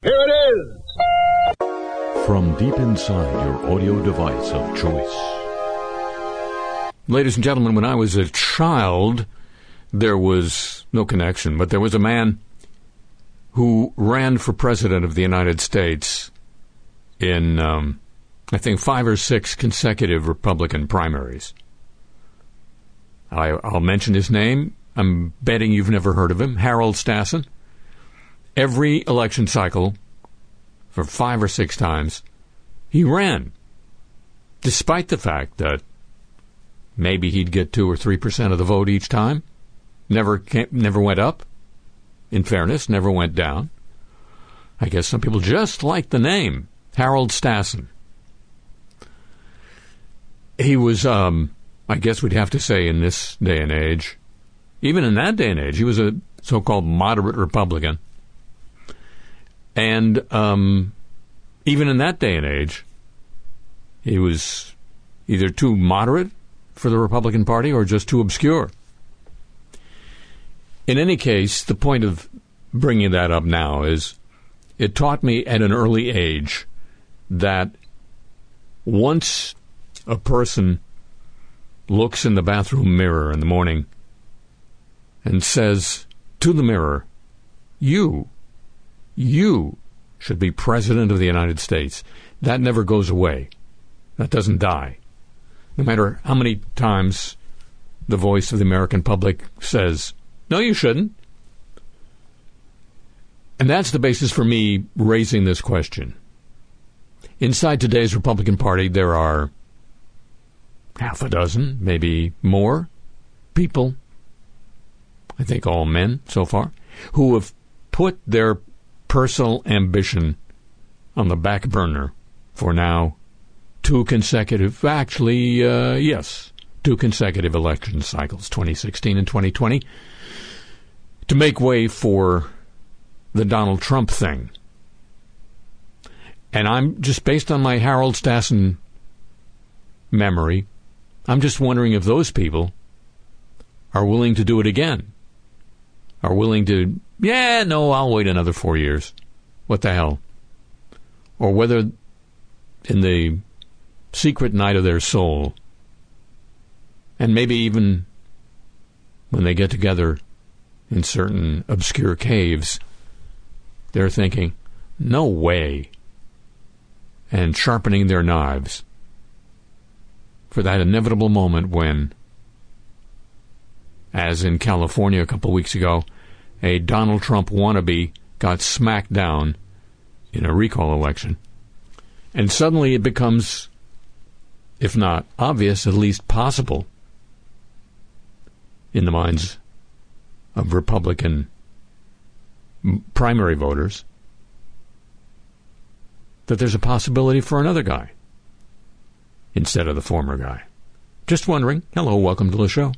Here it is! From deep inside your audio device of choice. Ladies and gentlemen, when I was a child, there was no connection, but there was a man who ran for president of the United States in, um, I think, five or six consecutive Republican primaries. I, I'll mention his name. I'm betting you've never heard of him. Harold Stassen. Every election cycle, for five or six times, he ran, despite the fact that maybe he'd get two or three percent of the vote each time. Never, came, never went up. In fairness, never went down. I guess some people just like the name Harold Stassen. He was, um, I guess we'd have to say, in this day and age, even in that day and age, he was a so-called moderate Republican. And um, even in that day and age, he was either too moderate for the Republican Party or just too obscure. In any case, the point of bringing that up now is it taught me at an early age that once a person looks in the bathroom mirror in the morning and says to the mirror, You you should be President of the United States. That never goes away. That doesn't die. No matter how many times the voice of the American public says, no, you shouldn't. And that's the basis for me raising this question. Inside today's Republican Party, there are half a dozen, maybe more, people, I think all men so far, who have put their personal ambition on the back burner for now two consecutive, actually, uh, yes, two consecutive election cycles, 2016 and 2020, to make way for the Donald Trump thing. And I'm just based on my Harold Stassen memory, I'm just wondering if those people are willing to do it again, are willing to yeah, no, I'll wait another four years. What the hell? Or whether in the secret night of their soul, and maybe even when they get together in certain obscure caves, they're thinking, no way, and sharpening their knives for that inevitable moment when, as in California a couple weeks ago, a Donald Trump wannabe got smacked down in a recall election. And suddenly it becomes, if not obvious, at least possible in the minds of Republican primary voters that there's a possibility for another guy instead of the former guy. Just wondering. Hello, welcome to the show.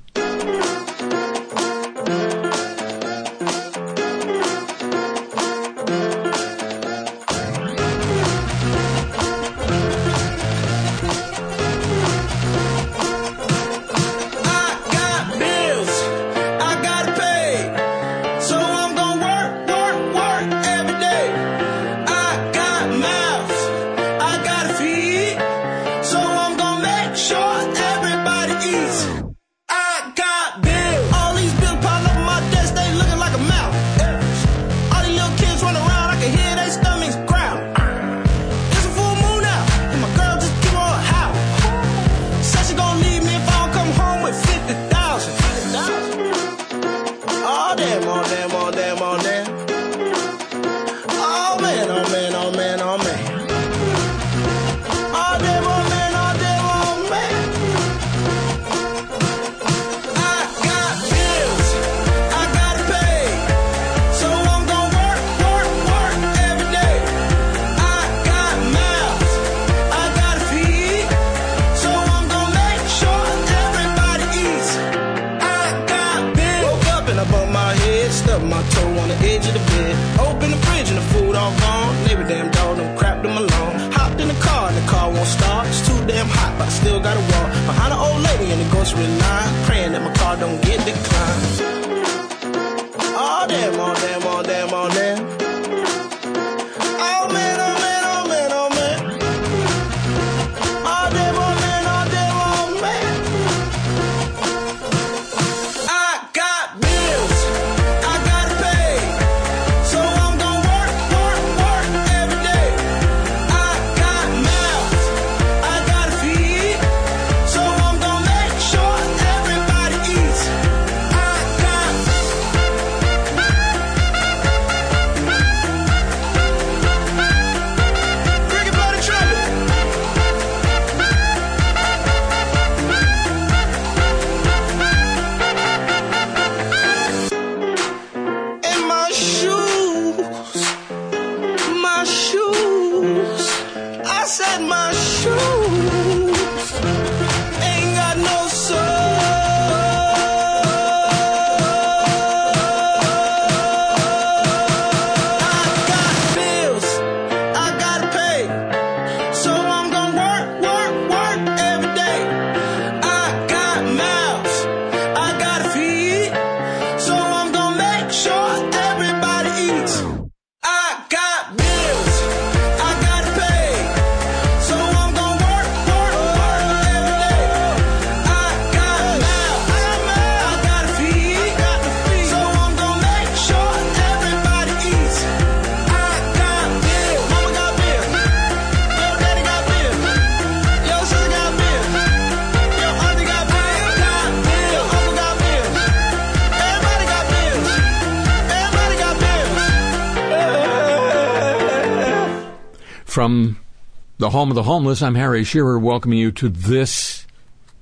Home of the homeless, I'm Harry Shearer, welcoming you to this,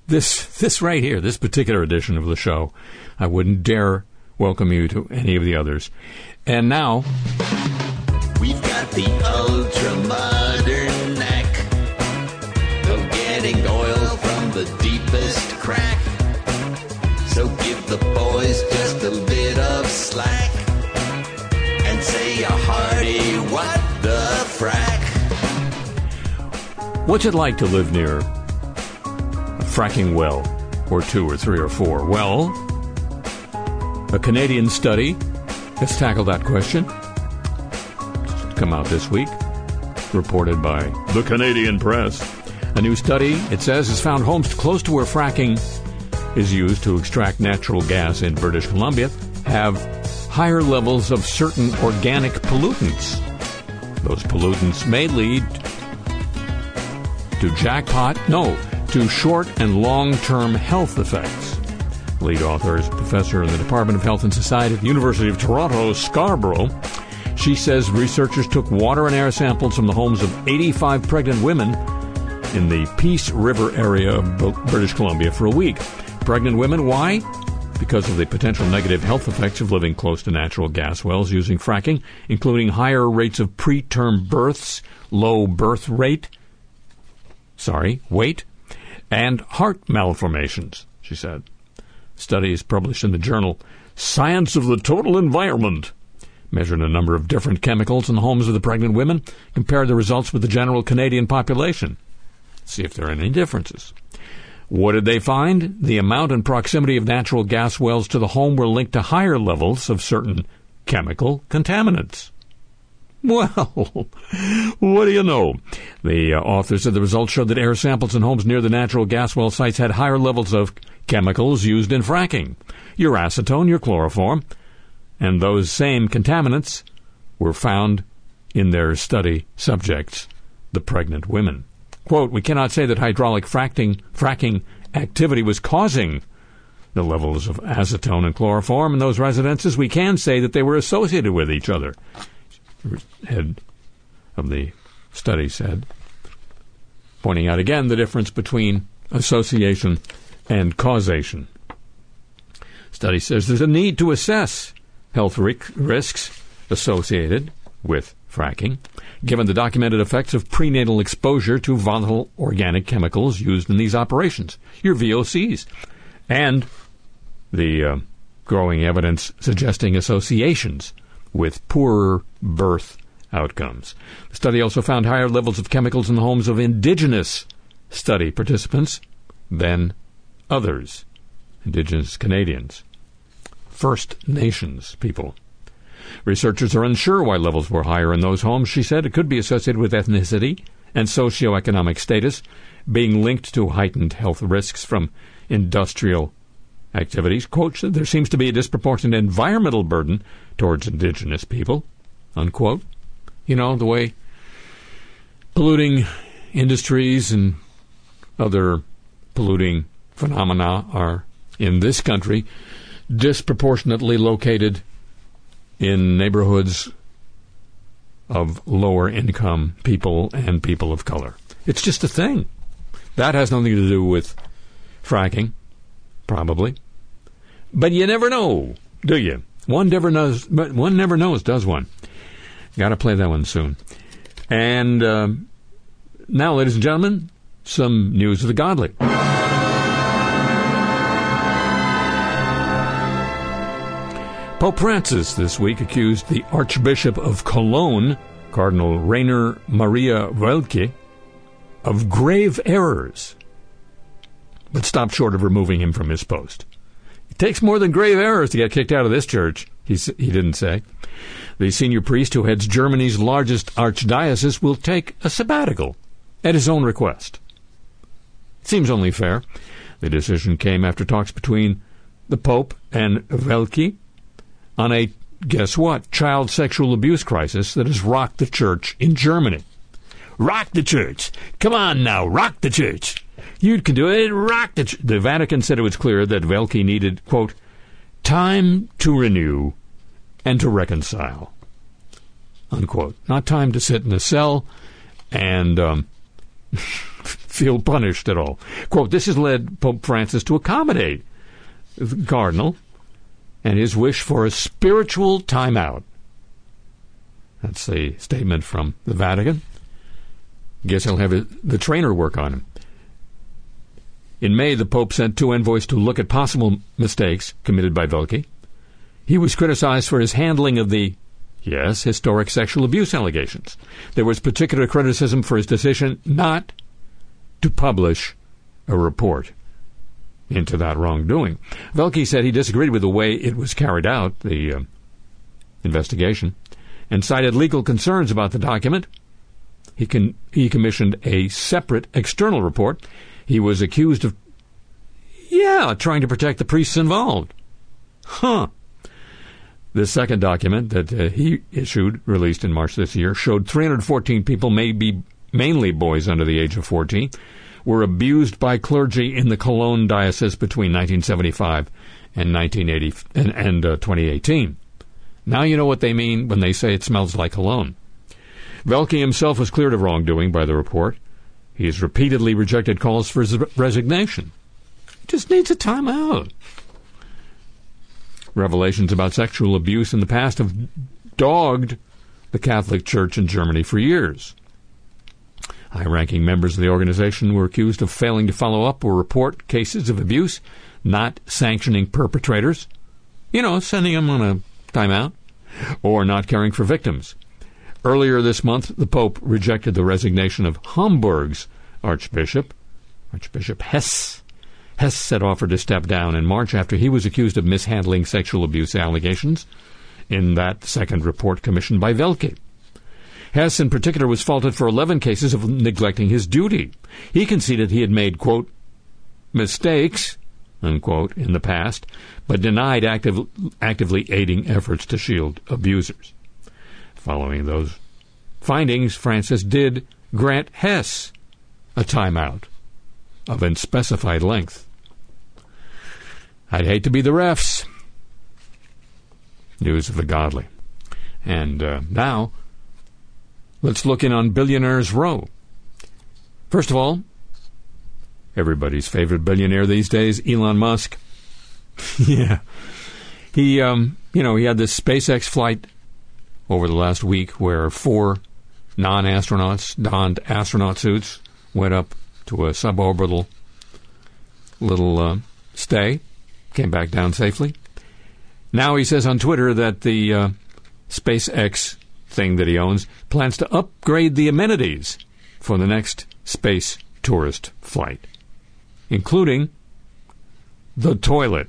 this, this right here, this particular edition of the show. I wouldn't dare welcome you to any of the others. And now, We've got the ultra modern knack of getting oil from the deepest crack. So give the boys just a bit of slack and say a hearty what's it like to live near a fracking well, or two, or three, or four? Well, a Canadian study has tackled that question. It's come out this week, reported by the Canadian Press. A new study, it says, has found homes close to where fracking is used to extract natural gas in British Columbia have higher levels of certain organic pollutants. Those pollutants may lead to jackpot, no, to short and long term health effects. Lead author is professor in the Department of Health and Society at the University of Toronto, Scarborough. She says researchers took water and air samples from the homes of 85 pregnant women in the Peace River area of British Columbia for a week. Pregnant women, why? Because of the potential negative health effects of living close to natural gas wells using fracking, including higher rates of preterm births, low birth rate, sorry, weight, and heart malformations, she said. Studies published in the journal Science of the Total Environment. Measured a number of different chemicals in the homes of the pregnant women, compared the results with the general Canadian population. See if there are any differences. What did they find? The amount and proximity of natural gas wells to the home were linked to higher levels of certain chemical contaminants. Well, what do you know? The uh, author said the results showed that air samples in homes near the natural gas well sites had higher levels of chemicals used in fracking, your acetone, your chloroform, and those same contaminants were found in their study subjects, the pregnant women. Quote, we cannot say that hydraulic fracking, fracking activity was causing the levels of acetone and chloroform in those residences. We can say that they were associated with each other, head of the study said, pointing out again the difference between association and causation. Study says there's a need to assess health risks associated with fracking, given the documented effects of prenatal exposure to volatile organic chemicals used in these operations, your VOCs, and the uh, growing evidence suggesting associations with poorer birth outcomes. The study also found higher levels of chemicals in the homes of indigenous study participants than others, indigenous Canadians, First Nations people. Researchers are unsure why levels were higher in those homes. She said it could be associated with ethnicity and socioeconomic status, being linked to heightened health risks from industrial activities. Quote, there seems to be a disproportionate environmental burden towards indigenous people, unquote. You know, the way polluting industries and other polluting phenomena are in this country disproportionately located in neighborhoods of lower income people and people of color. It's just a thing. That has nothing to do with fracking, probably. But you never know, do you? One never knows, but one never knows, does one? Got to play that one soon. And uh, now, ladies and gentlemen, some news of the godly. Pope Francis this week accused the Archbishop of Cologne, Cardinal Rainer Maria Woelki, of grave errors, but stopped short of removing him from his post. Takes more than grave errors to get kicked out of this church, he, he didn't say. The senior priest who heads Germany's largest archdiocese will take a sabbatical at his own request. Seems only fair. The decision came after talks between the Pope and Woelki on a, guess what, child sexual abuse crisis that has rocked the church in Germany. Rock the church. Come on now, rock the church. You can do it. Rock the ch-. The Vatican said it was clear that Woelki needed, quote, time to renew and to reconcile. Unquote. Not time to sit in a cell and um, feel punished at all. Quote, this has led Pope Francis to accommodate the Cardinal and his wish for a spiritual timeout. That's the statement from the Vatican. Guess he'll have the trainer work on him. In May, the Pope sent two envoys to look at possible mistakes committed by Woelki. He was criticized for his handling of the, yes, historic sexual abuse allegations. There was particular criticism for his decision not to publish a report into that wrongdoing. Woelki said he disagreed with the way it was carried out, the uh, investigation, and cited legal concerns about the document. He, con- he commissioned a separate external report. He was accused of, yeah, trying to protect the priests involved. Huh. The second document that uh, he issued, released in March this year, showed 314 people, maybe mainly boys under the age of 14, were abused by clergy in the Cologne diocese between 1975 and 1980 and, and uh, 2018. Now you know what they mean when they say it smells like cologne. Woelki himself was cleared of wrongdoing by the report. He has repeatedly rejected calls for his resignation. He just needs a timeout. Revelations about sexual abuse in the past have dogged the Catholic Church in Germany for years. High ranking members of the organization were accused of failing to follow up or report cases of abuse, not sanctioning perpetrators, you know, sending them on a timeout, or not caring for victims. Earlier this month, the Pope rejected the resignation of Hamburg's Archbishop, Archbishop Hess. Hess had offered to step down in March after he was accused of mishandling sexual abuse allegations in that second report commissioned by Woelki. Hess, in particular, was faulted for 11 cases of neglecting his duty. He conceded he had made, quote, mistakes, unquote, in the past, but denied active, actively aiding efforts to shield abusers. Following those findings, Francis did grant Hess a timeout of unspecified length. I'd hate to be the refs. News of the godly. And uh, now, Let's look in on Billionaires Row. First of all, everybody's favorite billionaire these days, Elon Musk. yeah. He, um, you know, he had this SpaceX flight over the last week where four non astronauts donned astronaut suits went up to a suborbital little uh, stay, came back down safely. Now he says on Twitter that the uh, SpaceX thing that he owns, plans to upgrade the amenities for the next space tourist flight, including the toilet.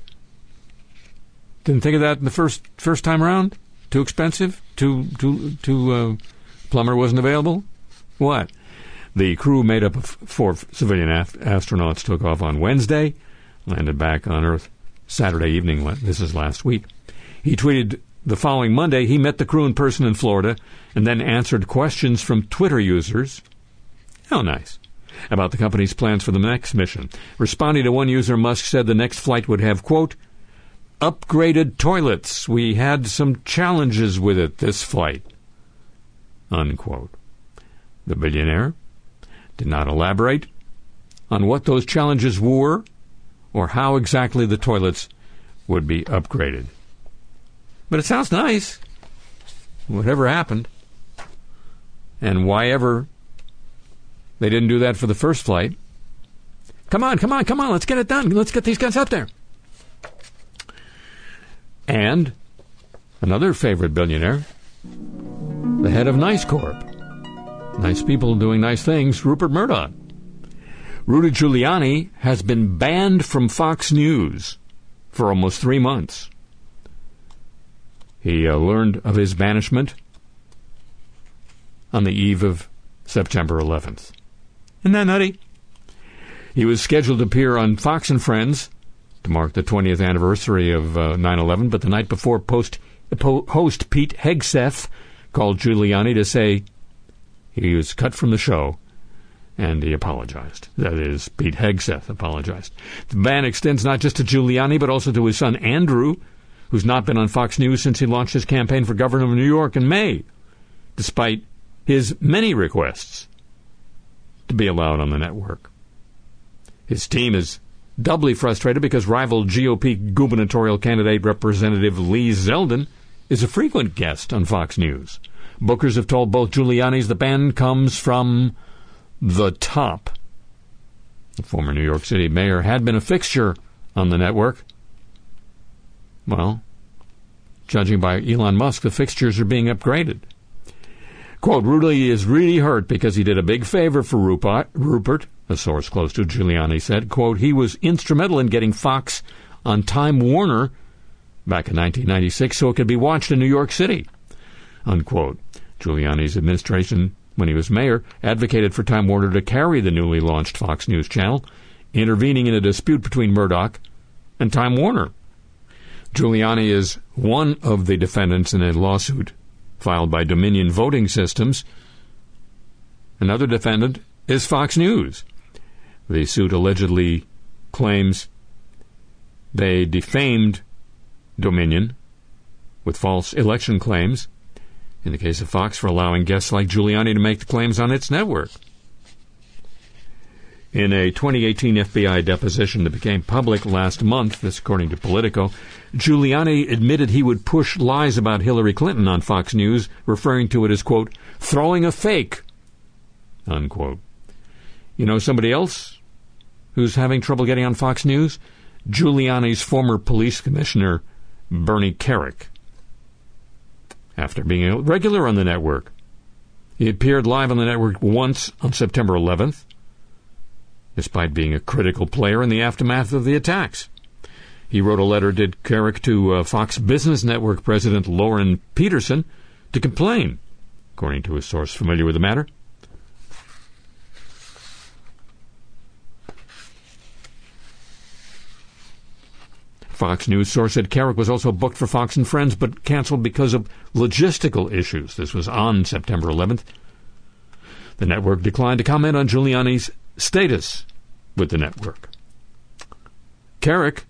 Didn't think of that in the first first time around. Too expensive. Too too too. Uh, plumber wasn't available. What? The crew, made up of four civilian astronauts, took off on Wednesday, landed back on Earth Saturday evening. This is last week. He tweeted the following Monday, he met the crew in person in Florida and then answered questions from Twitter users. How nice. About the company's plans for the next mission. Responding to one user, Musk said the next flight would have, quote, upgraded toilets. We had some challenges with it this flight. Unquote. The billionaire did not elaborate on what those challenges were or how exactly the toilets would be upgraded. But it sounds nice. Whatever happened. And why ever they didn't do that for the first flight. Come on, come on, come on, let's get it done. Let's get these guys up there. And another favorite billionaire, the head of Nice Corp. Nice people doing nice things, Rupert Murdoch. Rudy Giuliani has been banned from Fox News for almost three months. He uh, learned of his banishment on the eve of September 11th. Isn't that nutty? He was scheduled to appear on Fox and Friends to mark the 20th anniversary of uh, 9/11, but the night before, post, po- host Pete Hegseth called Giuliani to say he was cut from the show, and he apologized. That is, Pete Hegseth apologized. The ban extends not just to Giuliani, but also to his son Andrew, who's not been on Fox News since he launched his campaign for governor of New York in May, despite his many requests to be allowed on the network. His team is doubly frustrated because rival GOP gubernatorial candidate Representative Lee Zeldin is a frequent guest on Fox News. Bookers have told both Giuliani's the ban comes from the top. The former New York City mayor had been a fixture on the network. Well, judging by Elon Musk, the fixtures are being upgraded. Quote, Rudy is really hurt because he did a big favor for Rupert, a source close to Giuliani said. Quote, he was instrumental in getting Fox on Time Warner back in 1996 so it could be watched in New York City. Unquote. Giuliani's administration, when he was mayor, advocated for Time Warner to carry the newly launched Fox News channel, intervening in a dispute between Murdoch and Time Warner. Giuliani is one of the defendants in a lawsuit filed by Dominion Voting Systems. Another defendant is Fox News. The suit allegedly claims they defamed Dominion with false election claims, in the case of Fox, for allowing guests like Giuliani to make the claims on its network. In a 2018 FBI deposition that became public last month, this according to Politico, Giuliani admitted he would push lies about Hillary Clinton on Fox News, referring to it as, quote, throwing a fake, unquote. You know somebody else who's having trouble getting on Fox News? Giuliani's former police commissioner, Bernie Kerik. After being a regular on the network, he appeared live on the network once on September 11th despite being a critical player in the aftermath of the attacks. He wrote a letter, did Kerik, to uh, Fox Business Network President Lauren Petterson to complain, according to a source familiar with the matter. Fox News source said Kerik was also booked for Fox and Friends, but canceled because of logistical issues. This was on September 11th. The network declined to comment on Giuliani's status with the network. Kerik,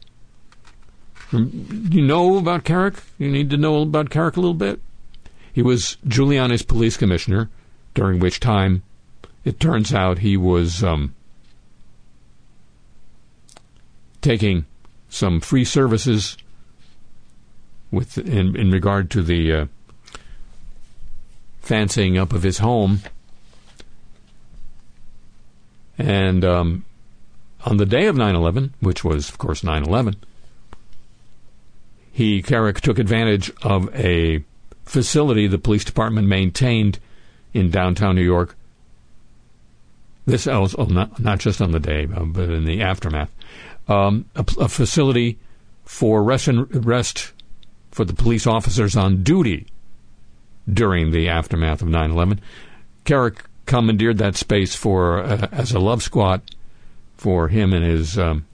you know about Kerik? You need to know about Kerik a little bit. He was Giuliani's police commissioner, during which time it turns out he was um, taking some free services with in, in regard to the uh, fancying up of his home and um, on the day of 9 11, which was, of course, 9 11, he, Kerik, took advantage of a facility the police department maintained in downtown New York. This was oh, not, not just on the day, uh, but in the aftermath. Um, a, a, facility for rest and rest for the police officers on duty during the aftermath of 9 11. Kerik commandeered that space for uh, as a love squat for him and his um,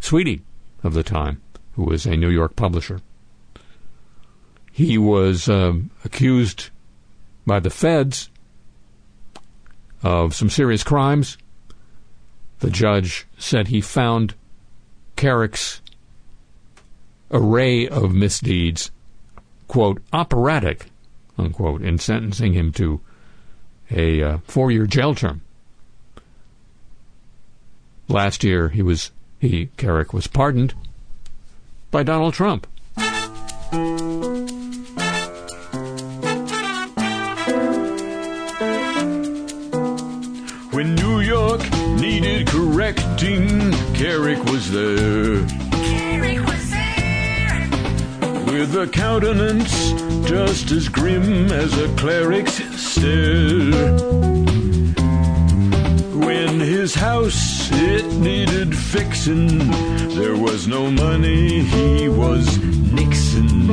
sweetie of the time, who was a New York publisher. He was um, accused by the feds of some serious crimes. The judge said he found Kerik's array of misdeeds, quote, operatic, unquote, in sentencing him to a uh, four-year jail term. Last year, he was he Kerik was pardoned by Donald Trump. A countenance just as grim as a cleric's stare. When his house it needed fixing, there was no money, he was Nixon.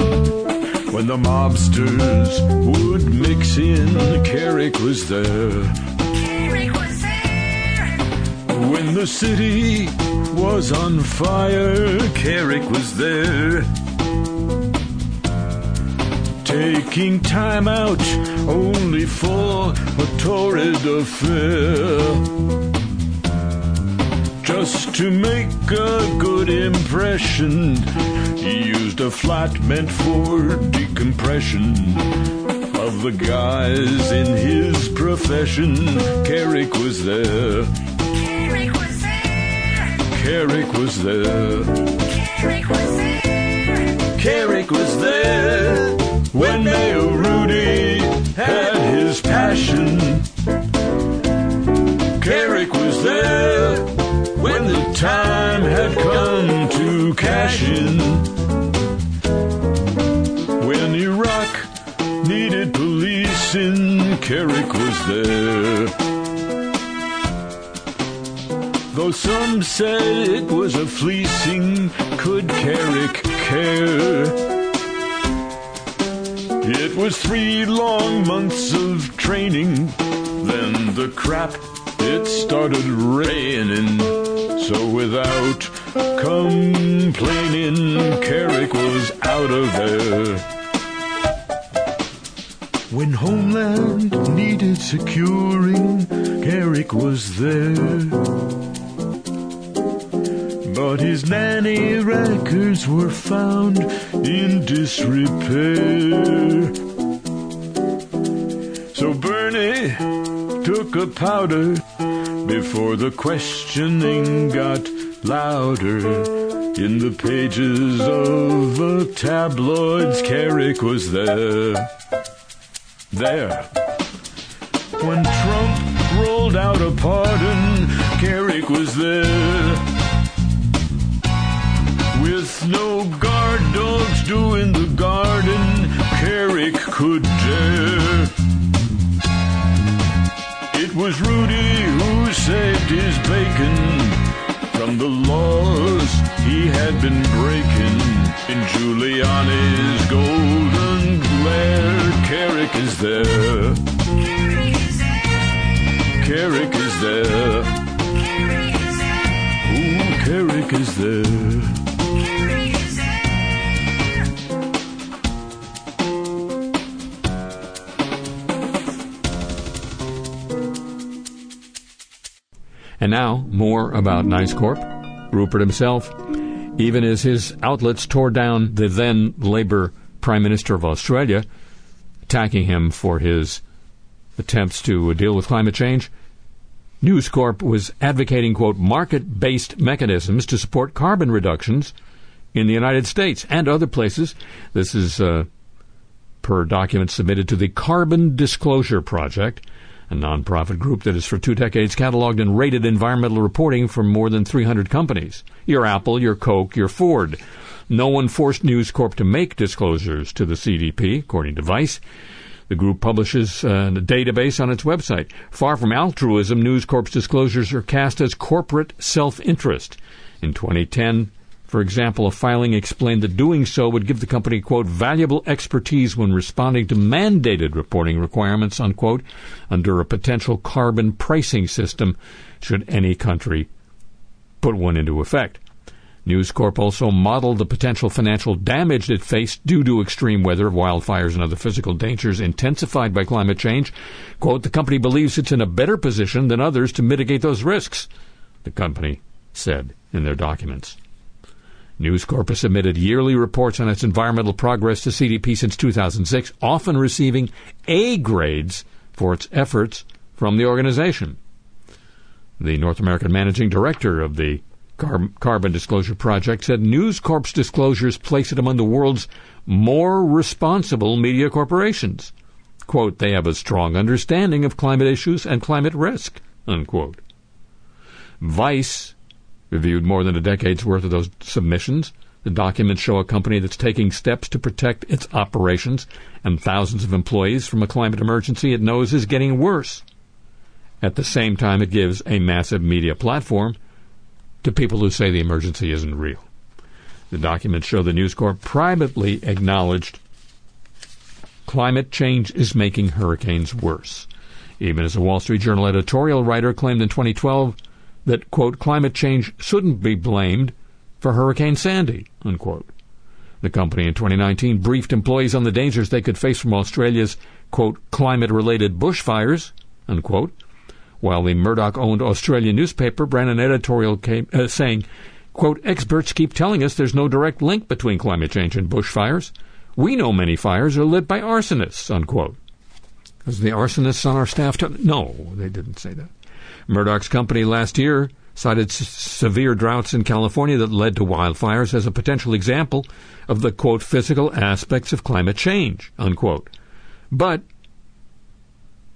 When the mobsters would mix in, Kerik was there. Kerik was there. When the city was on fire, Kerik was there. Taking time out only for a torrid affair. Just to make a good impression, he used a flat meant for decompression of the guys in his profession. Kerik was there. Kerik was there. Kerik was there. Kerik was there. Kerik was there when Mayor Rudy had his passion. Kerik was there when the time had come to cash in. When Iraq needed policing, Kerik was there. Though some said it was a fleecing, could Kerik care? It was three long months of training, then the crap, it started raining. So without complaining, Kerik was out of there. When Homeland needed securing, Kerik was there. But his nanny records were found in disrepair. So Bernie took a powder before the questioning got louder. In the pages of the tabloids, Kerik was there. There. When Trump rolled out a pardon, Kerik was there. With no guard dogs doing the garden, Kerik could dare. It was Rudy who saved his bacon from the laws he had been breaking. In Giuliani's golden glare, Kerik is there. Kerik is there. Kerik is there. Kerik is there. Ooh, Kerik is there. And now, more about Nice Corp. Rupert himself, even as his outlets tore down the then Labour Prime Minister of Australia, attacking him for his attempts to deal with climate change, News Corp was advocating, quote, market based mechanisms to support carbon reductions in the United States and other places. This is uh, per document submitted to the Carbon Disclosure Project, a nonprofit group that has for two decades cataloged and rated environmental reporting from more than 300 companies. Your Apple, your Coke, your Ford. No one forced News Corp to make disclosures to the CDP, according to Vice. The group publishes uh, a database on its website. Far from altruism, News Corp's disclosures are cast as corporate self-interest. In 2010, for example, a filing explained that doing so would give the company, quote, valuable expertise when responding to mandated reporting requirements, unquote, under a potential carbon pricing system should any country put one into effect. News Corp also modeled the potential financial damage it faced due to extreme weather, wildfires, and other physical dangers intensified by climate change. Quote, the company believes it's in a better position than others to mitigate those risks, the company said in their documents. News Corp has submitted yearly reports on its environmental progress to CDP since 2006, often receiving A grades for its efforts from the organization. The North American managing director of the Car- Carbon Disclosure Project said News Corp's disclosures place it among the world's more responsible media corporations. Quote, they have a strong understanding of climate issues and climate risk, unquote. Vice reviewed more than a decade's worth of those submissions. The documents show a company that's taking steps to protect its operations and thousands of employees from a climate emergency it knows is getting worse. At the same time, it gives a massive media platform to people who say the emergency isn't real. The documents show the News Corp privately acknowledged climate change is making hurricanes worse. Even as a Wall Street Journal editorial writer claimed in 2012 that, quote, climate change shouldn't be blamed for Hurricane Sandy, unquote. The company in 2019 briefed employees on the dangers they could face from Australia's, quote, climate related bushfires, unquote, while the Murdoch owned Australian newspaper ran an editorial came, uh, saying, quote, experts keep telling us there's no direct link between climate change and bushfires. We know many fires are lit by arsonists, unquote. Because the arsonists on our staff. T- no, they didn't say that. Murdoch's company last year cited s- severe droughts in California that led to wildfires as a potential example of the quote physical aspects of climate change unquote. But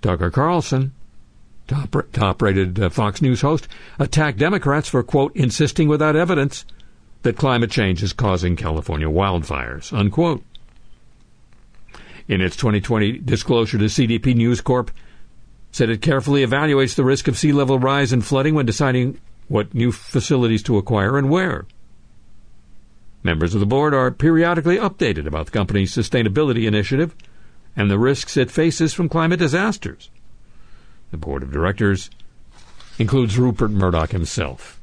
Tucker Carlson, top top rated uh, Fox News host, attacked Democrats for quote insisting without evidence that climate change is causing California wildfires unquote. In its 2020 disclosure to CDP News Corp, said it carefully evaluates the risk of sea level rise and flooding when deciding what new facilities to acquire and where. Members of the board are periodically updated about the company's sustainability initiative and the risks it faces from climate disasters. The board of directors includes Rupert Murdoch himself.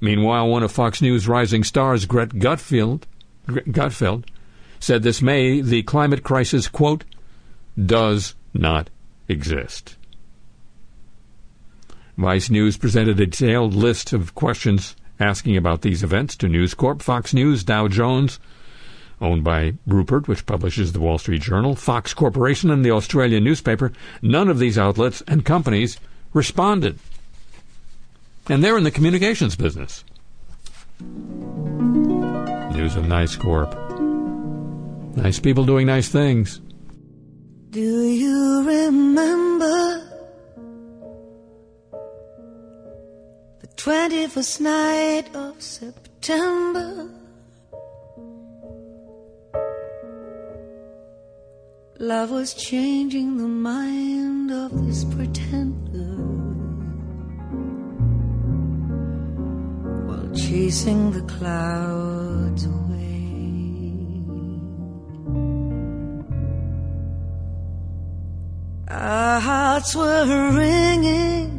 Meanwhile, one of Fox News' rising stars, Greg Gutfeld, Gutfeld, said this May the climate crisis, quote, does not exist. Vice News presented a detailed list of questions asking about these events to News Corp, Fox News, Dow Jones, owned by Rupert, which publishes the Wall Street Journal, Fox Corporation, and the Australian newspaper. None of these outlets and companies responded. And they're in the communications business. News of Nice Corp. Nice people doing nice things. Do you remember the 21st night of September? Love was changing the mind of this pretender while chasing the clouds Our hearts were ringing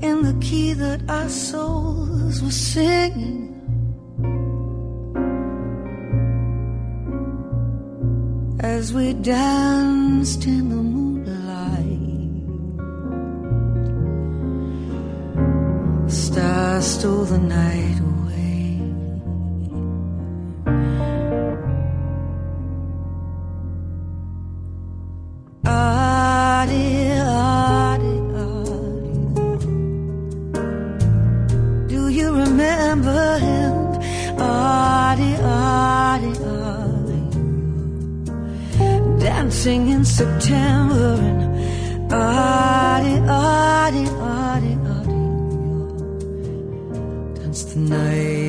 in the key that our souls were singing. As we danced in the moonlight, stars stole the night Dancing in September and Adi, Adi, Adi, Adi. Dance the night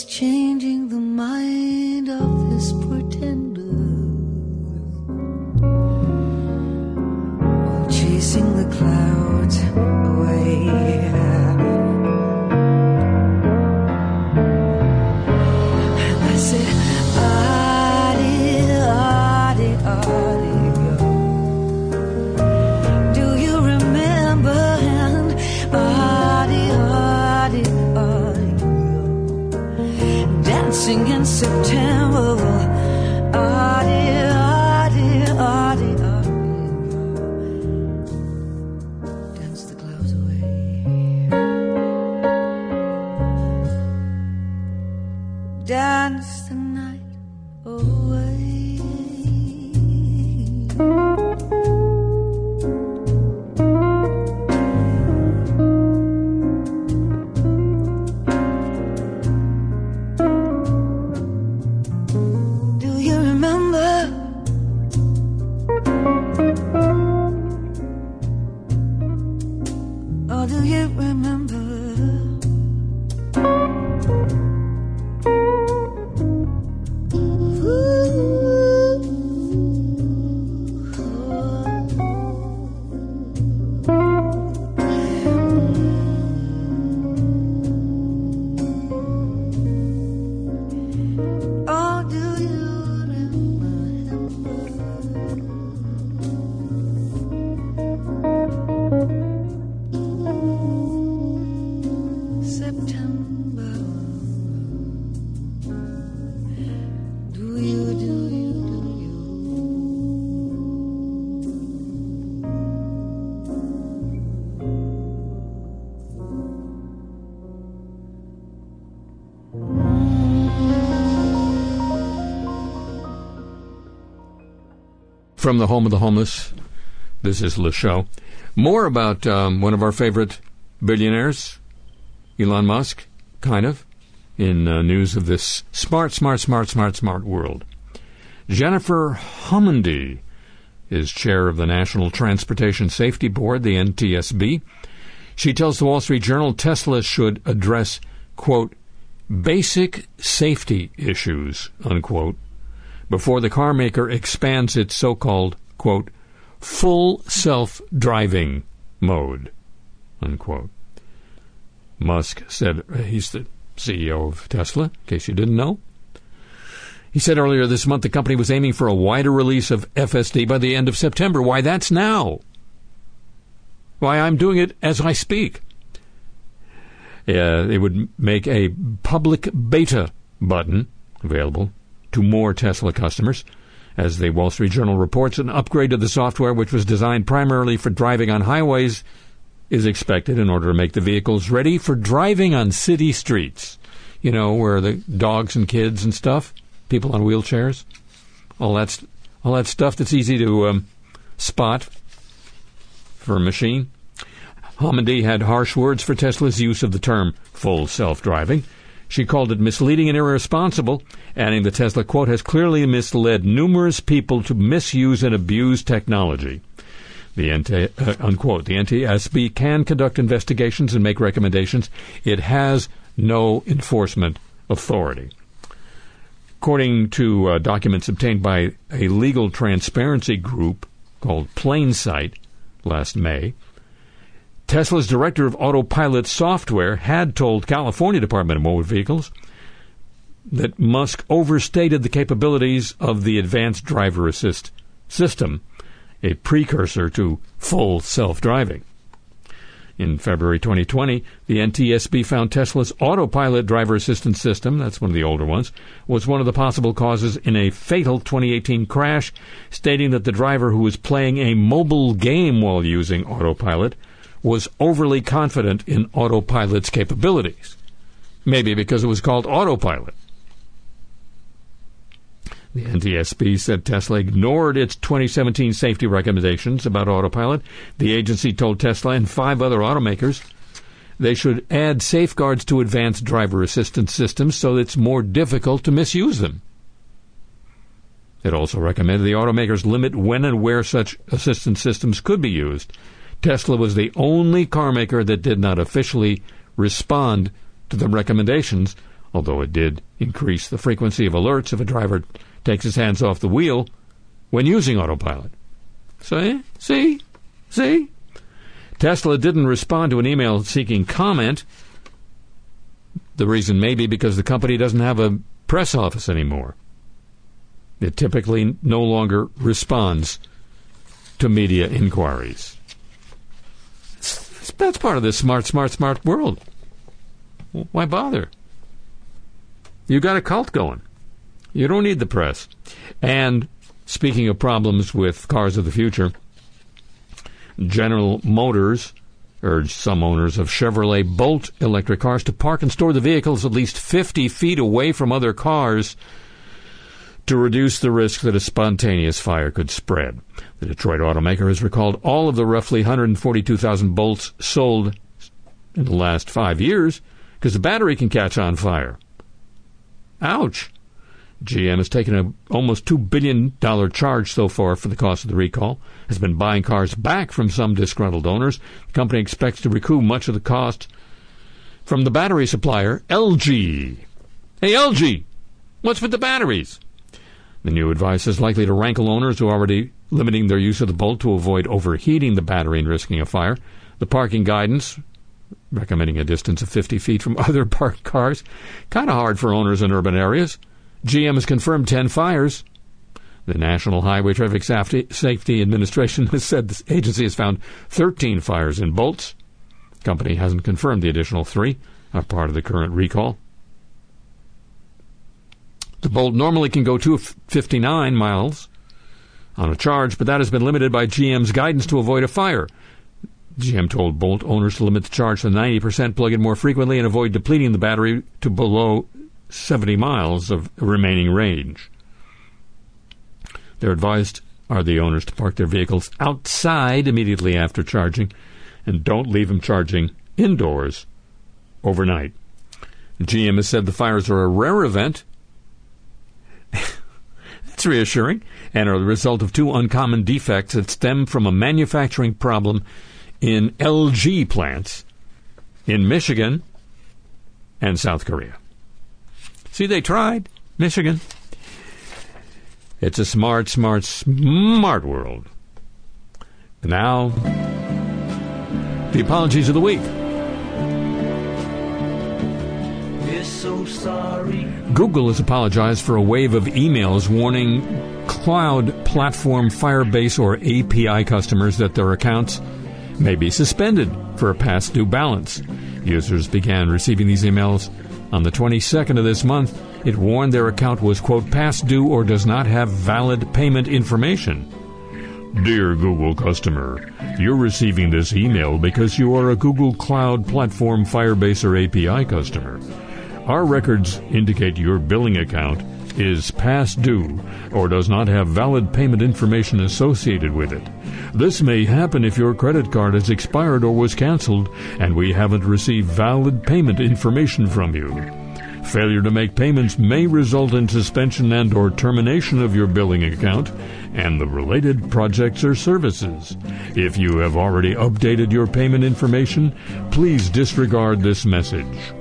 Love do you remember? From the home of the homeless, this is Le Show. More about um, one of our favorite billionaires, Elon Musk, kind of, in uh, news of this smart, smart, smart, smart, smart world. Jennifer Homendy is chair of the National Transportation Safety Board, the NTSB. She tells the Wall Street Journal Tesla should address, quote, basic safety issues, unquote, before the car maker expands its so called, quote, full self driving mode, unquote. Musk said uh, he's the CEO of Tesla, in case you didn't know. He said earlier this month the company was aiming for a wider release of FSD by the end of September. Why, that's now. Why, I'm doing it as I speak. Uh, it would make a public beta button available to more Tesla customers. As the Wall Street Journal reports, an upgrade to the software, which was designed primarily for driving on highways, is expected in order to make the vehicles ready for driving on city streets. You know, where the dogs and kids and stuff, people on wheelchairs, all that, all that stuff that's easy to um, spot for a machine. Homendy had harsh words for Tesla's use of the term full self driving. She called it misleading and irresponsible, adding the Tesla quote has clearly misled numerous people to misuse and abuse technology. The NT, uh, unquote. The NTSB can conduct investigations and make recommendations. It has no enforcement authority. According to uh, documents obtained by a legal transparency group called PlainSite last May, Tesla's director of autopilot software had told California Department of Motor Vehicles that Musk overstated the capabilities of the advanced driver assist system, a precursor to full self driving. In February 2020, the NTSB found Tesla's autopilot driver assistance system, that's one of the older ones, was one of the possible causes in a fatal 2018 crash, stating that the driver who was playing a mobile game while using autopilot was overly confident in autopilot's capabilities. Maybe because it was called autopilot. The NTSB said Tesla ignored its 2017 safety recommendations about autopilot. The agency told Tesla and five other automakers they should add safeguards to advanced driver assistance systems so it's more difficult to misuse them. It also recommended the automakers limit when and where such assistance systems could be used. Tesla was the only car maker that did not officially respond to the recommendations, although it did increase the frequency of alerts if a driver takes his hands off the wheel when using autopilot. See? See? See? Tesla didn't respond to an email seeking comment. The reason may be because the company doesn't have a press office anymore. It typically no longer responds to media inquiries. That's part of this smart, smart, smart world. Why bother? You got a cult going. You don't need the press. And speaking of problems with cars of the future, General Motors urged some owners of Chevrolet Bolt electric cars to park and store the vehicles at least 50 feet away from other cars to reduce the risk that a spontaneous fire could spread. The Detroit automaker has recalled all of the roughly 142,000 Bolts sold in the last five years because the battery can catch on fire. Ouch! GM has taken a almost $2 billion charge so far for the cost of the recall, has been buying cars back from some disgruntled owners. The company expects to recoup much of the cost from the battery supplier, LG. Hey, LG, what's with the batteries? The new advice is likely to rankle owners who are already limiting their use of the Bolt to avoid overheating the battery and risking a fire. The parking guidance, recommending a distance of 50 feet from other parked cars, kind of hard for owners in urban areas. GM has confirmed 10 fires. The National Highway Traffic Safety, Administration has said the agency has found 13 fires in bolts. The company hasn't confirmed the additional three are part of the current recall. The Bolt normally can go to 59 miles on a charge, but that has been limited by GM's guidance to avoid a fire. GM told Bolt owners to limit the charge to 90%, plug in more frequently, and avoid depleting the battery to below 70 miles of remaining range. They're advised are the owners to park their vehicles outside immediately after charging and don't leave them charging indoors overnight. GM has said the fires are a rare event. That's reassuring and are the result of two uncommon defects that stem from a manufacturing problem in LG plants in Michigan and South Korea. See, they tried. Michigan. It's a smart, smart, smart world. Now, the apologies of the week. So. Google has apologized for a wave of emails warning cloud platform Firebase or API customers that their accounts may be suspended for a past due balance. Users began receiving these emails on the 22nd of this month. It warned their account was, quote, past due or does not have valid payment information. Dear Google customer, you're receiving this email because you are a Google Cloud Platform Firebase or API customer. Our records indicate your billing account is past due or does not have valid payment information associated with it. This may happen if your credit card has expired or was canceled and we haven't received valid payment information from you. Failure to make payments may result in suspension and or termination of your billing account and the related projects or services. If you have already updated your payment information, please disregard this message.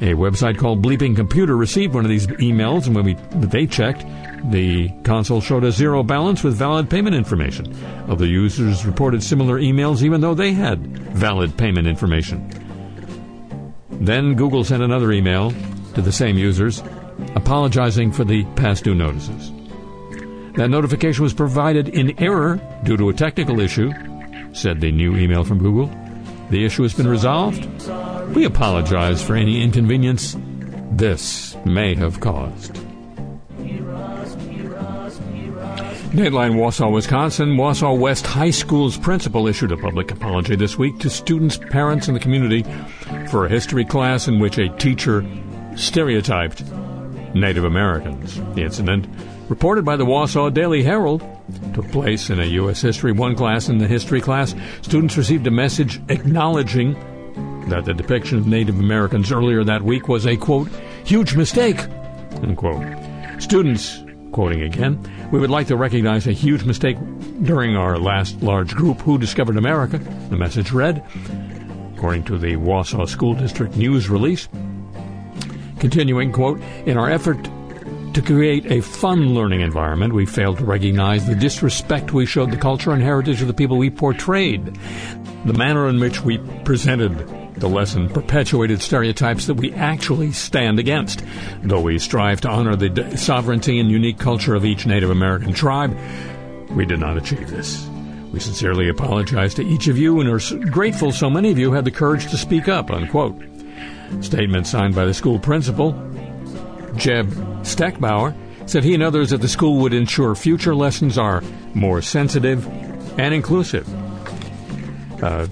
A website called Bleeping Computer received one of these emails, and when we they checked, the console showed a zero balance with valid payment information. Other users reported similar emails even though they had valid payment information. Then Google sent another email to the same users apologizing for the past due notices. That notification was provided in error due to a technical issue, said the new email from Google. The issue has been resolved. We apologize for any inconvenience this may have caused. Dateline Wausau, Wisconsin. Wausau West High School's principal issued a public apology this week to students, parents, and the community for a history class in which a teacher stereotyped Native Americans. The incident, reported by the Wausau Daily Herald, took place in a U.S. History 1 class. In the history class, students received a message acknowledging that the depiction of Native Americans earlier that week was a, quote, huge mistake, unquote. Students Quoting again, we would like to recognize a huge mistake during our last large group who discovered America, the message read, according to the Wausau School District news release. Continuing, quote, in our effort to create a fun learning environment, we failed to recognize the disrespect we showed the culture and heritage of the people we portrayed. The manner in which we presented the lesson perpetuated stereotypes that we actually stand against. Though we strive to honor the sovereignty and unique culture of each Native American tribe, we did not achieve this. We sincerely apologize to each of you and are grateful so many of you had the courage to speak up, unquote. Statement signed by the school principal, Jeb Steckbauer, said he and others at the school would ensure future lessons are more sensitive and inclusive. Uh,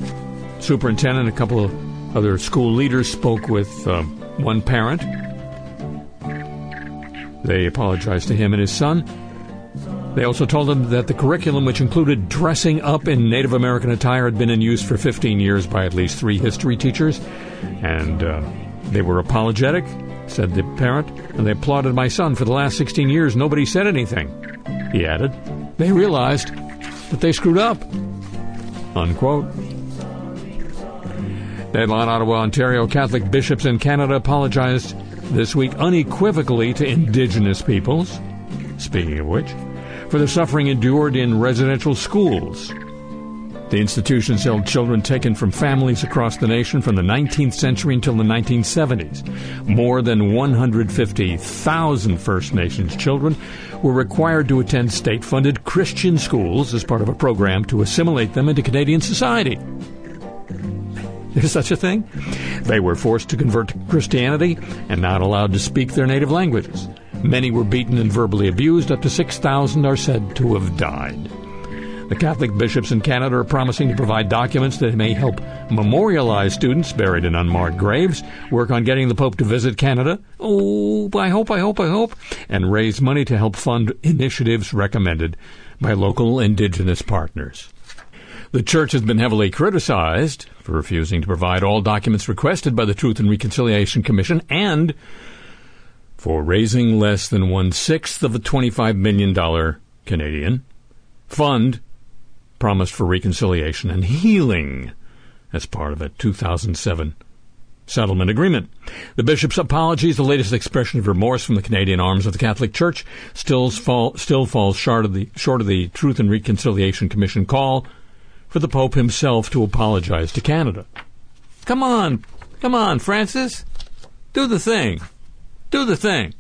superintendent, a couple of other school leaders spoke with um, one parent. They apologized to him and his son. They also told him that the curriculum, which included dressing up in Native American attire, had been in use for 15 years by at least three history teachers. And uh, they were apologetic, said the parent, and they applauded my son. For the last 16 years, nobody said anything, he added. They realized that they screwed up. Unquote. Deadline Ottawa, Ontario Catholic bishops in Canada apologized this week unequivocally to Indigenous peoples, speaking of which, for the suffering endured in residential schools. The institutions held children taken from families across the nation from the 19th century until the 1970s. More than 150,000 First Nations children were required to attend state funded Christian schools as part of a program to assimilate them into Canadian society. There's such a thing. They were forced to convert to Christianity and not allowed to speak their native languages. Many were beaten and verbally abused. Up to 6,000 are said to have died. The Catholic bishops in Canada are promising to provide documents that may help memorialize students buried in unmarked graves, work on getting the Pope to visit Canada. Oh, I hope, I hope, I hope. And raise money to help fund initiatives recommended by local Indigenous partners. The church has been heavily criticized for refusing to provide all documents requested by the Truth and Reconciliation Commission and for raising less than one sixth of a $25 million Canadian fund promised for reconciliation and healing as part of a 2007 settlement agreement. The bishop's apology is the latest expression of remorse from the Canadian arms of the Catholic Church, still, fall, still falls short of, the, short of the Truth and Reconciliation Commission call for the Pope himself to apologize to Canada. Come on, come on, Francis. Do the thing. Do the thing.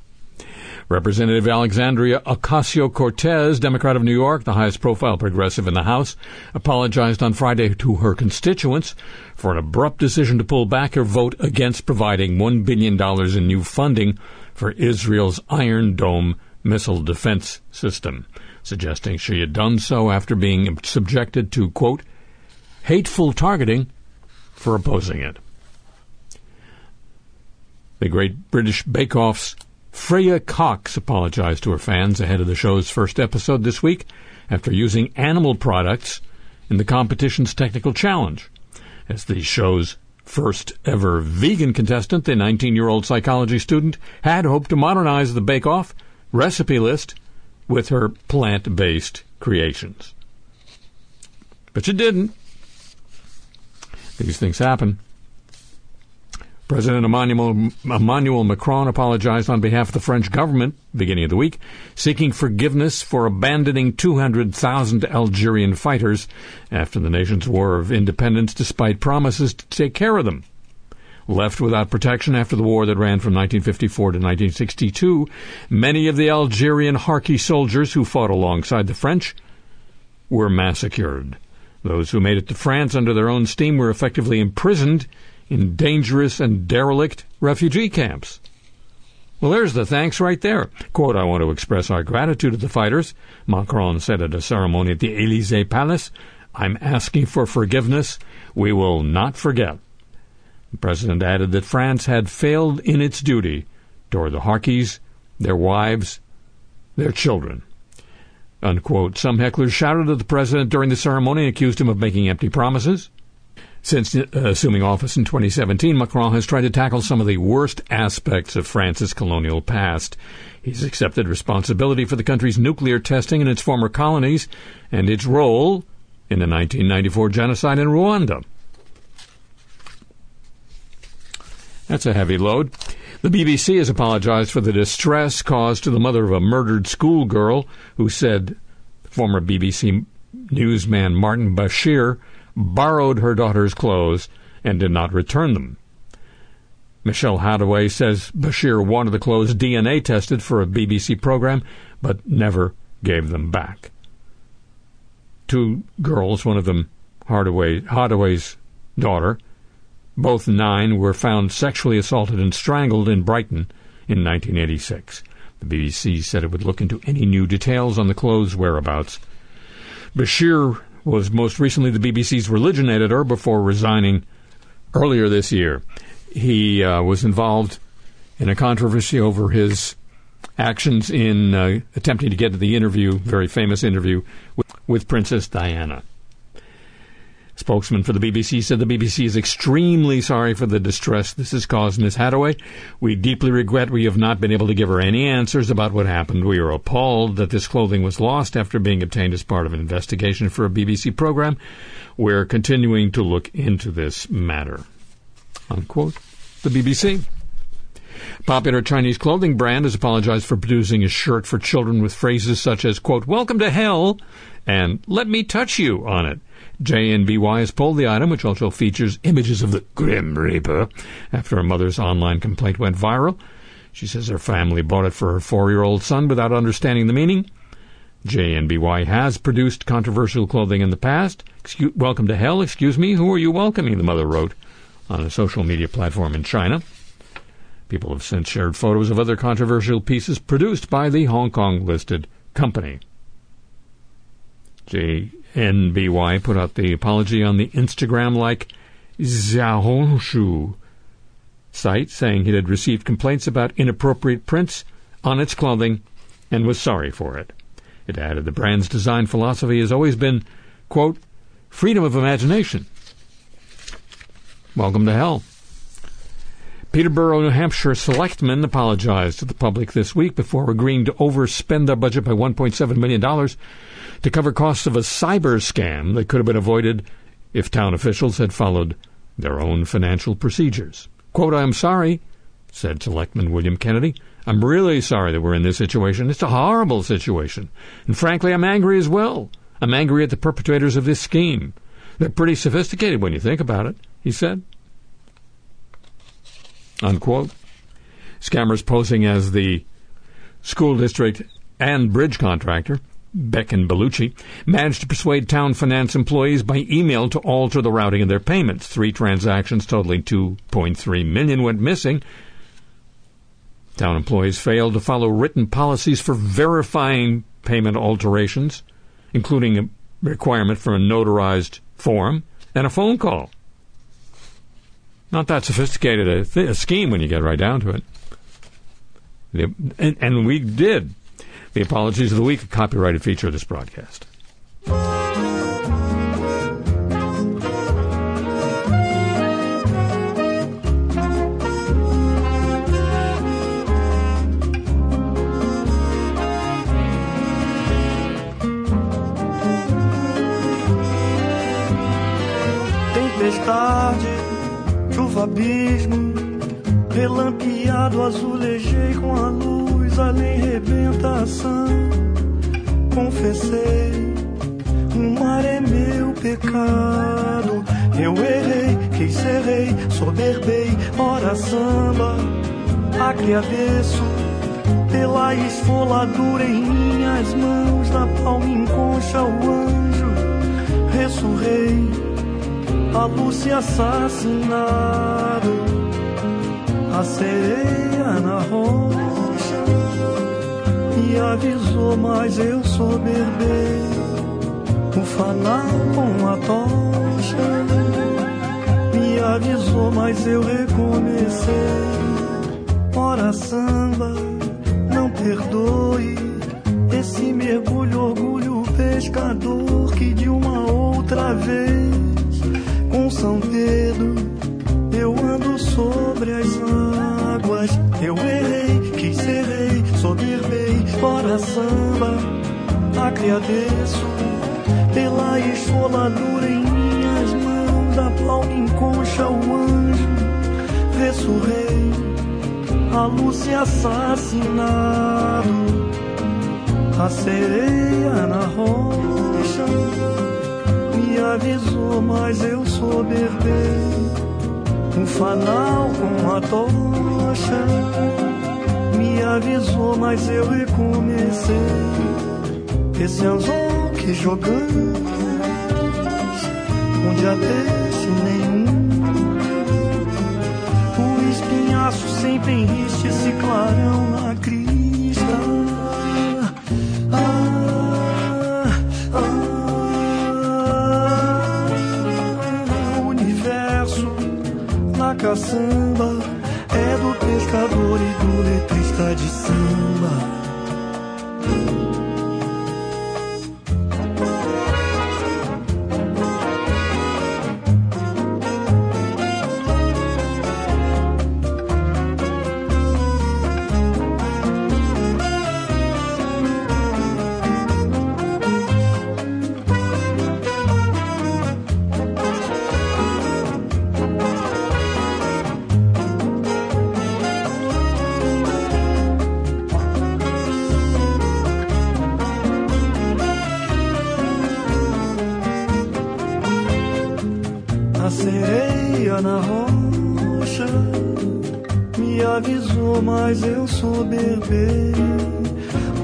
Representative Alexandria Ocasio Cortez, Democrat of New York, the highest profile progressive in the House, apologized on Friday to her constituents for an abrupt decision to pull back her vote against providing $1 billion in new funding for Israel's Iron Dome missile defense system, suggesting she had done so after being subjected to, quote, hateful targeting for opposing it. The Great British Bake Off's Freya Cox apologized to her fans ahead of the show's first episode this week after using animal products in the competition's technical challenge. As the show's first ever vegan contestant, the 19 year old psychology student had hoped to modernize the Bake Off recipe list with her plant based creations. But she didn't. These things happen. President Emmanuel, Emmanuel Macron apologized on behalf of the French government beginning of the week, seeking forgiveness for abandoning 200,000 Algerian fighters after the nation's war of independence despite promises to take care of them. Left without protection after the war that ran from 1954 to 1962, many of the Algerian Harki soldiers who fought alongside the French were massacred. Those who made it to France under their own steam were effectively imprisoned in dangerous and derelict refugee camps. Well, there's the thanks right there. Quote, I want to express our gratitude to the fighters, Macron said at a ceremony at the Elysee Palace. I'm asking for forgiveness. We will not forget. The president added that France had failed in its duty toward the Harkis, their wives, their children. Unquote. Some hecklers shouted at the president during the ceremony and accused him of making empty promises. Since uh, assuming office in 2017, Macron has tried to tackle some of the worst aspects of France's colonial past. He's accepted responsibility for the country's nuclear testing in its former colonies and its role in the 1994 genocide in Rwanda. That's a heavy load. The BBC has apologized for the distress caused to the mother of a murdered schoolgirl who said former BBC newsman Martin Bashir borrowed her daughter's clothes and did not return them. Michelle Hadaway says Bashir wanted the clothes DNA tested for a BBC program, but never gave them back. Two girls, one of them Hardaway, Hadaway's daughter, both nine were found sexually assaulted and strangled in Brighton in 1986. The BBC said it would look into any new details on the clothes' whereabouts. Bashir was most recently the BBC's religion editor before resigning earlier this year. He uh, was involved in a controversy over his actions in uh, attempting to get to the interview, very famous interview, with, with Princess Diana. Spokesman for the BBC said the BBC is extremely sorry for the distress this has caused Miss Hadaway. We deeply regret we have not been able to give her any answers about what happened. We are appalled that this clothing was lost after being obtained as part of an investigation for a BBC program. We're continuing to look into this matter. Unquote. The BBC. Popular Chinese clothing brand has apologized for producing a shirt for children with phrases such as, quote, welcome to hell and let me touch you on it. JNBY has pulled the item, which also features images of the Grim Reaper, after a mother's online complaint went viral. She says her family bought it for her four-year-old son without understanding the meaning. JNBY has produced controversial clothing in the past. Excuse, welcome to hell, excuse me, who are you welcoming, the mother wrote on a social media platform in China. People have since shared photos of other controversial pieces produced by the Hong Kong listed company. JNBY put out the apology on the Instagram like Xiaohongshu site, saying it had received complaints about inappropriate prints on its clothing and was sorry for it. It added the brand's design philosophy has always been, quote, freedom of imagination. Welcome to hell. Peterborough, New Hampshire selectmen apologized to the public this week before agreeing to overspend their budget by $1.7 million to cover costs of a cyber scam that could have been avoided if town officials had followed their own financial procedures. Quote, I am sorry, said Selectman William Kennedy. I'm really sorry that we're in this situation. It's a horrible situation. And frankly, I'm angry as well. I'm angry at the perpetrators of this scheme. They're pretty sophisticated when you think about it, he said. Unquote. Scammers posing as the school district and bridge contractor, Beck and Bellucci, managed to persuade town finance employees by email to alter the routing of their payments. Three transactions totaling 2.3 million went missing. Town employees failed to follow written policies for verifying payment alterations, including a requirement for a notarized form and a phone call. Not that sophisticated a, th- a scheme when you get right down to it. And, and we did. The apologies of the week, a copyrighted feature of this broadcast. Tempestade, chuva, abismo, relampeado, azulejei com a luz, além rebentação. Confessei, o mar é meu pecado. Eu errei, que serrei, soberbei, ora samba. Agradeço pela esfoladura em minhas mãos, na palma enconcha o anjo, ressurrei a Lúcia assassinado, a sereia na rocha, me avisou, mas eu soberbei, o fanal com a tocha, me avisou, mas eu recomecei, ora samba, não perdoe, esse mergulho, orgulho pescador que de uma outra vez com São Pedro, eu ando sobre as águas. Eu fora samba. Agradeço pela esfoladura em minhas mãos. A palma concha, o anjo ressurrei. A Lúcia assassinado, a sereia na rocha me avisou, mas eu soberbei. Um fanal com a tocha avisou, mas eu recomecei. Esse anzol que jogamos, um dia desse nenhum. O espinhaço sempre enriche esse clarão na crista. Ah, ah, o universo na caçamba é do pescador e do letrista de samba. Me avisou, mas eu soberbei.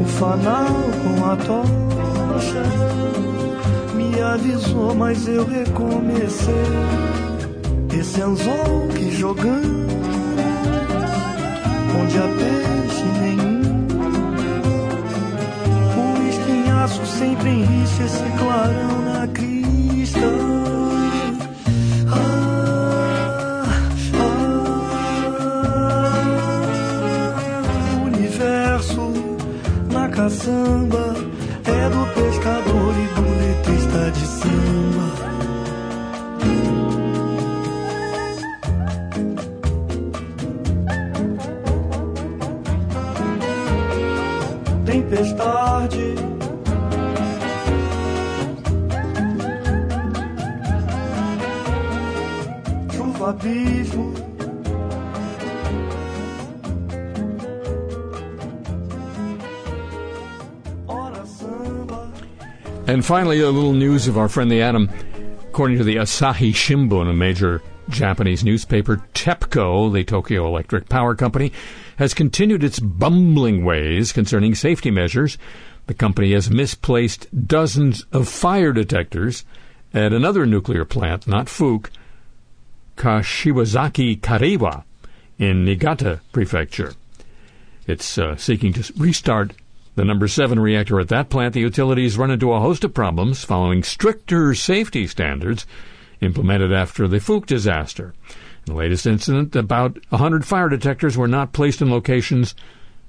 O fanal com a tocha me avisou, mas eu recomecei. Esse anzol que jogamos, onde há peixe nenhum. O espinhaço sempre enriche esse clarão caçamba é do pescador finally, a little news of our friend the Atom. According to the Asahi Shimbun, a major Japanese newspaper, TEPCO, the Tokyo Electric Power Company, has continued its bumbling ways concerning safety measures. The company has misplaced dozens of fire detectors at another nuclear plant, not Fuke, Kashiwazaki Kariwa in Niigata Prefecture. It's uh, seeking to restart the number seven reactor at that plant. The utilities run into a host of problems following stricter safety standards implemented after the Fuke disaster. In the latest incident, about 100 fire detectors were not placed in locations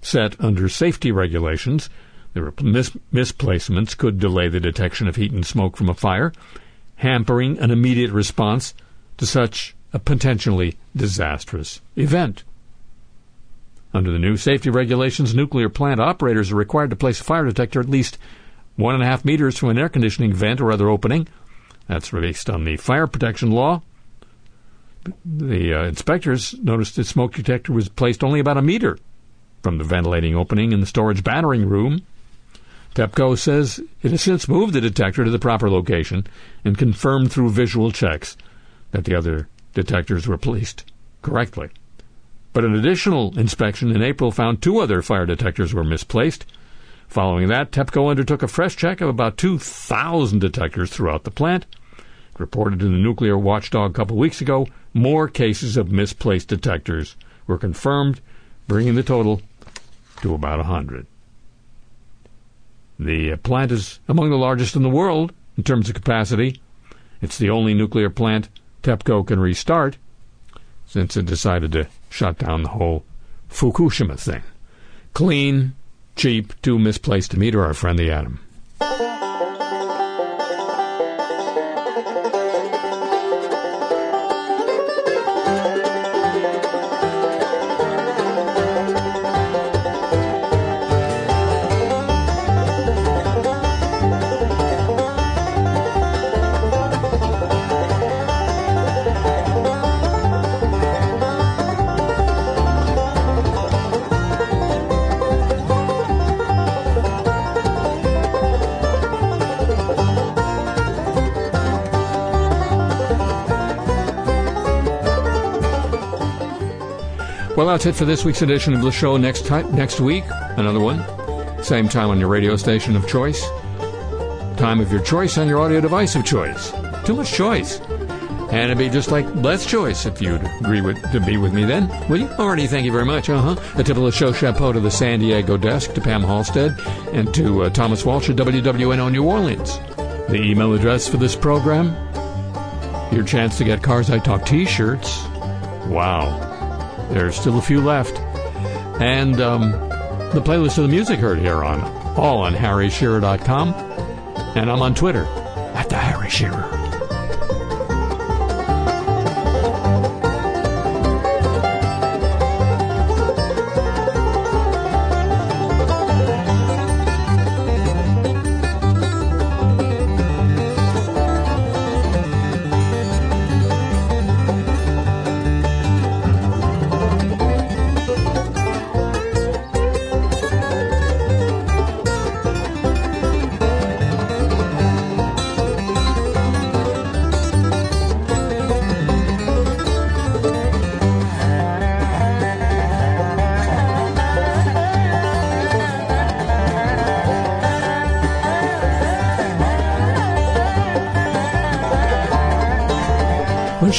set under safety regulations. Were mis- misplacements could delay the detection of heat and smoke from a fire, hampering an immediate response to such a potentially disastrous event. Under the new safety regulations, nuclear plant operators are required to place a fire detector at least one and a half meters from an air conditioning vent or other opening. That's based on the fire protection law. The uh, inspectors noticed the smoke detector was placed only about a meter from the ventilating opening in the storage battering room. TEPCO says it has since moved the detector to the proper location and confirmed through visual checks that the other detectors were placed correctly. But an additional inspection in April found two other fire detectors were misplaced. Following that, TEPCO undertook a fresh check of about 2,000 detectors throughout the plant. Reported in the Nuclear Watchdog a couple weeks ago, more cases of misplaced detectors were confirmed, bringing the total to about 100. The plant is among the largest in the world in terms of capacity. It's the only nuclear plant TEPCO can restart since it decided to shut down the whole Fukushima thing. Clean, cheap, too misplaced to meter our friend the atom. Well, that's it for this week's edition of the show. Next time, next week, another one. Same time on your radio station of choice. Time of your choice on your audio device of choice. Too much choice. And it'd be just like less choice if you'd agree with to be with me then. Will you? Alrighty, thank you very much. Uh huh. A tip of the show chapeau to the San Diego desk, to Pam Halstead, and to uh, Thomas Walsh at WWNO New Orleans. The email address for this program. Your chance to get Cars I Talk t-shirts. Wow. There's still a few left. And um, the playlist of the music heard here on all on harryshearer.com. And I'm on Twitter at the Harry Shearer.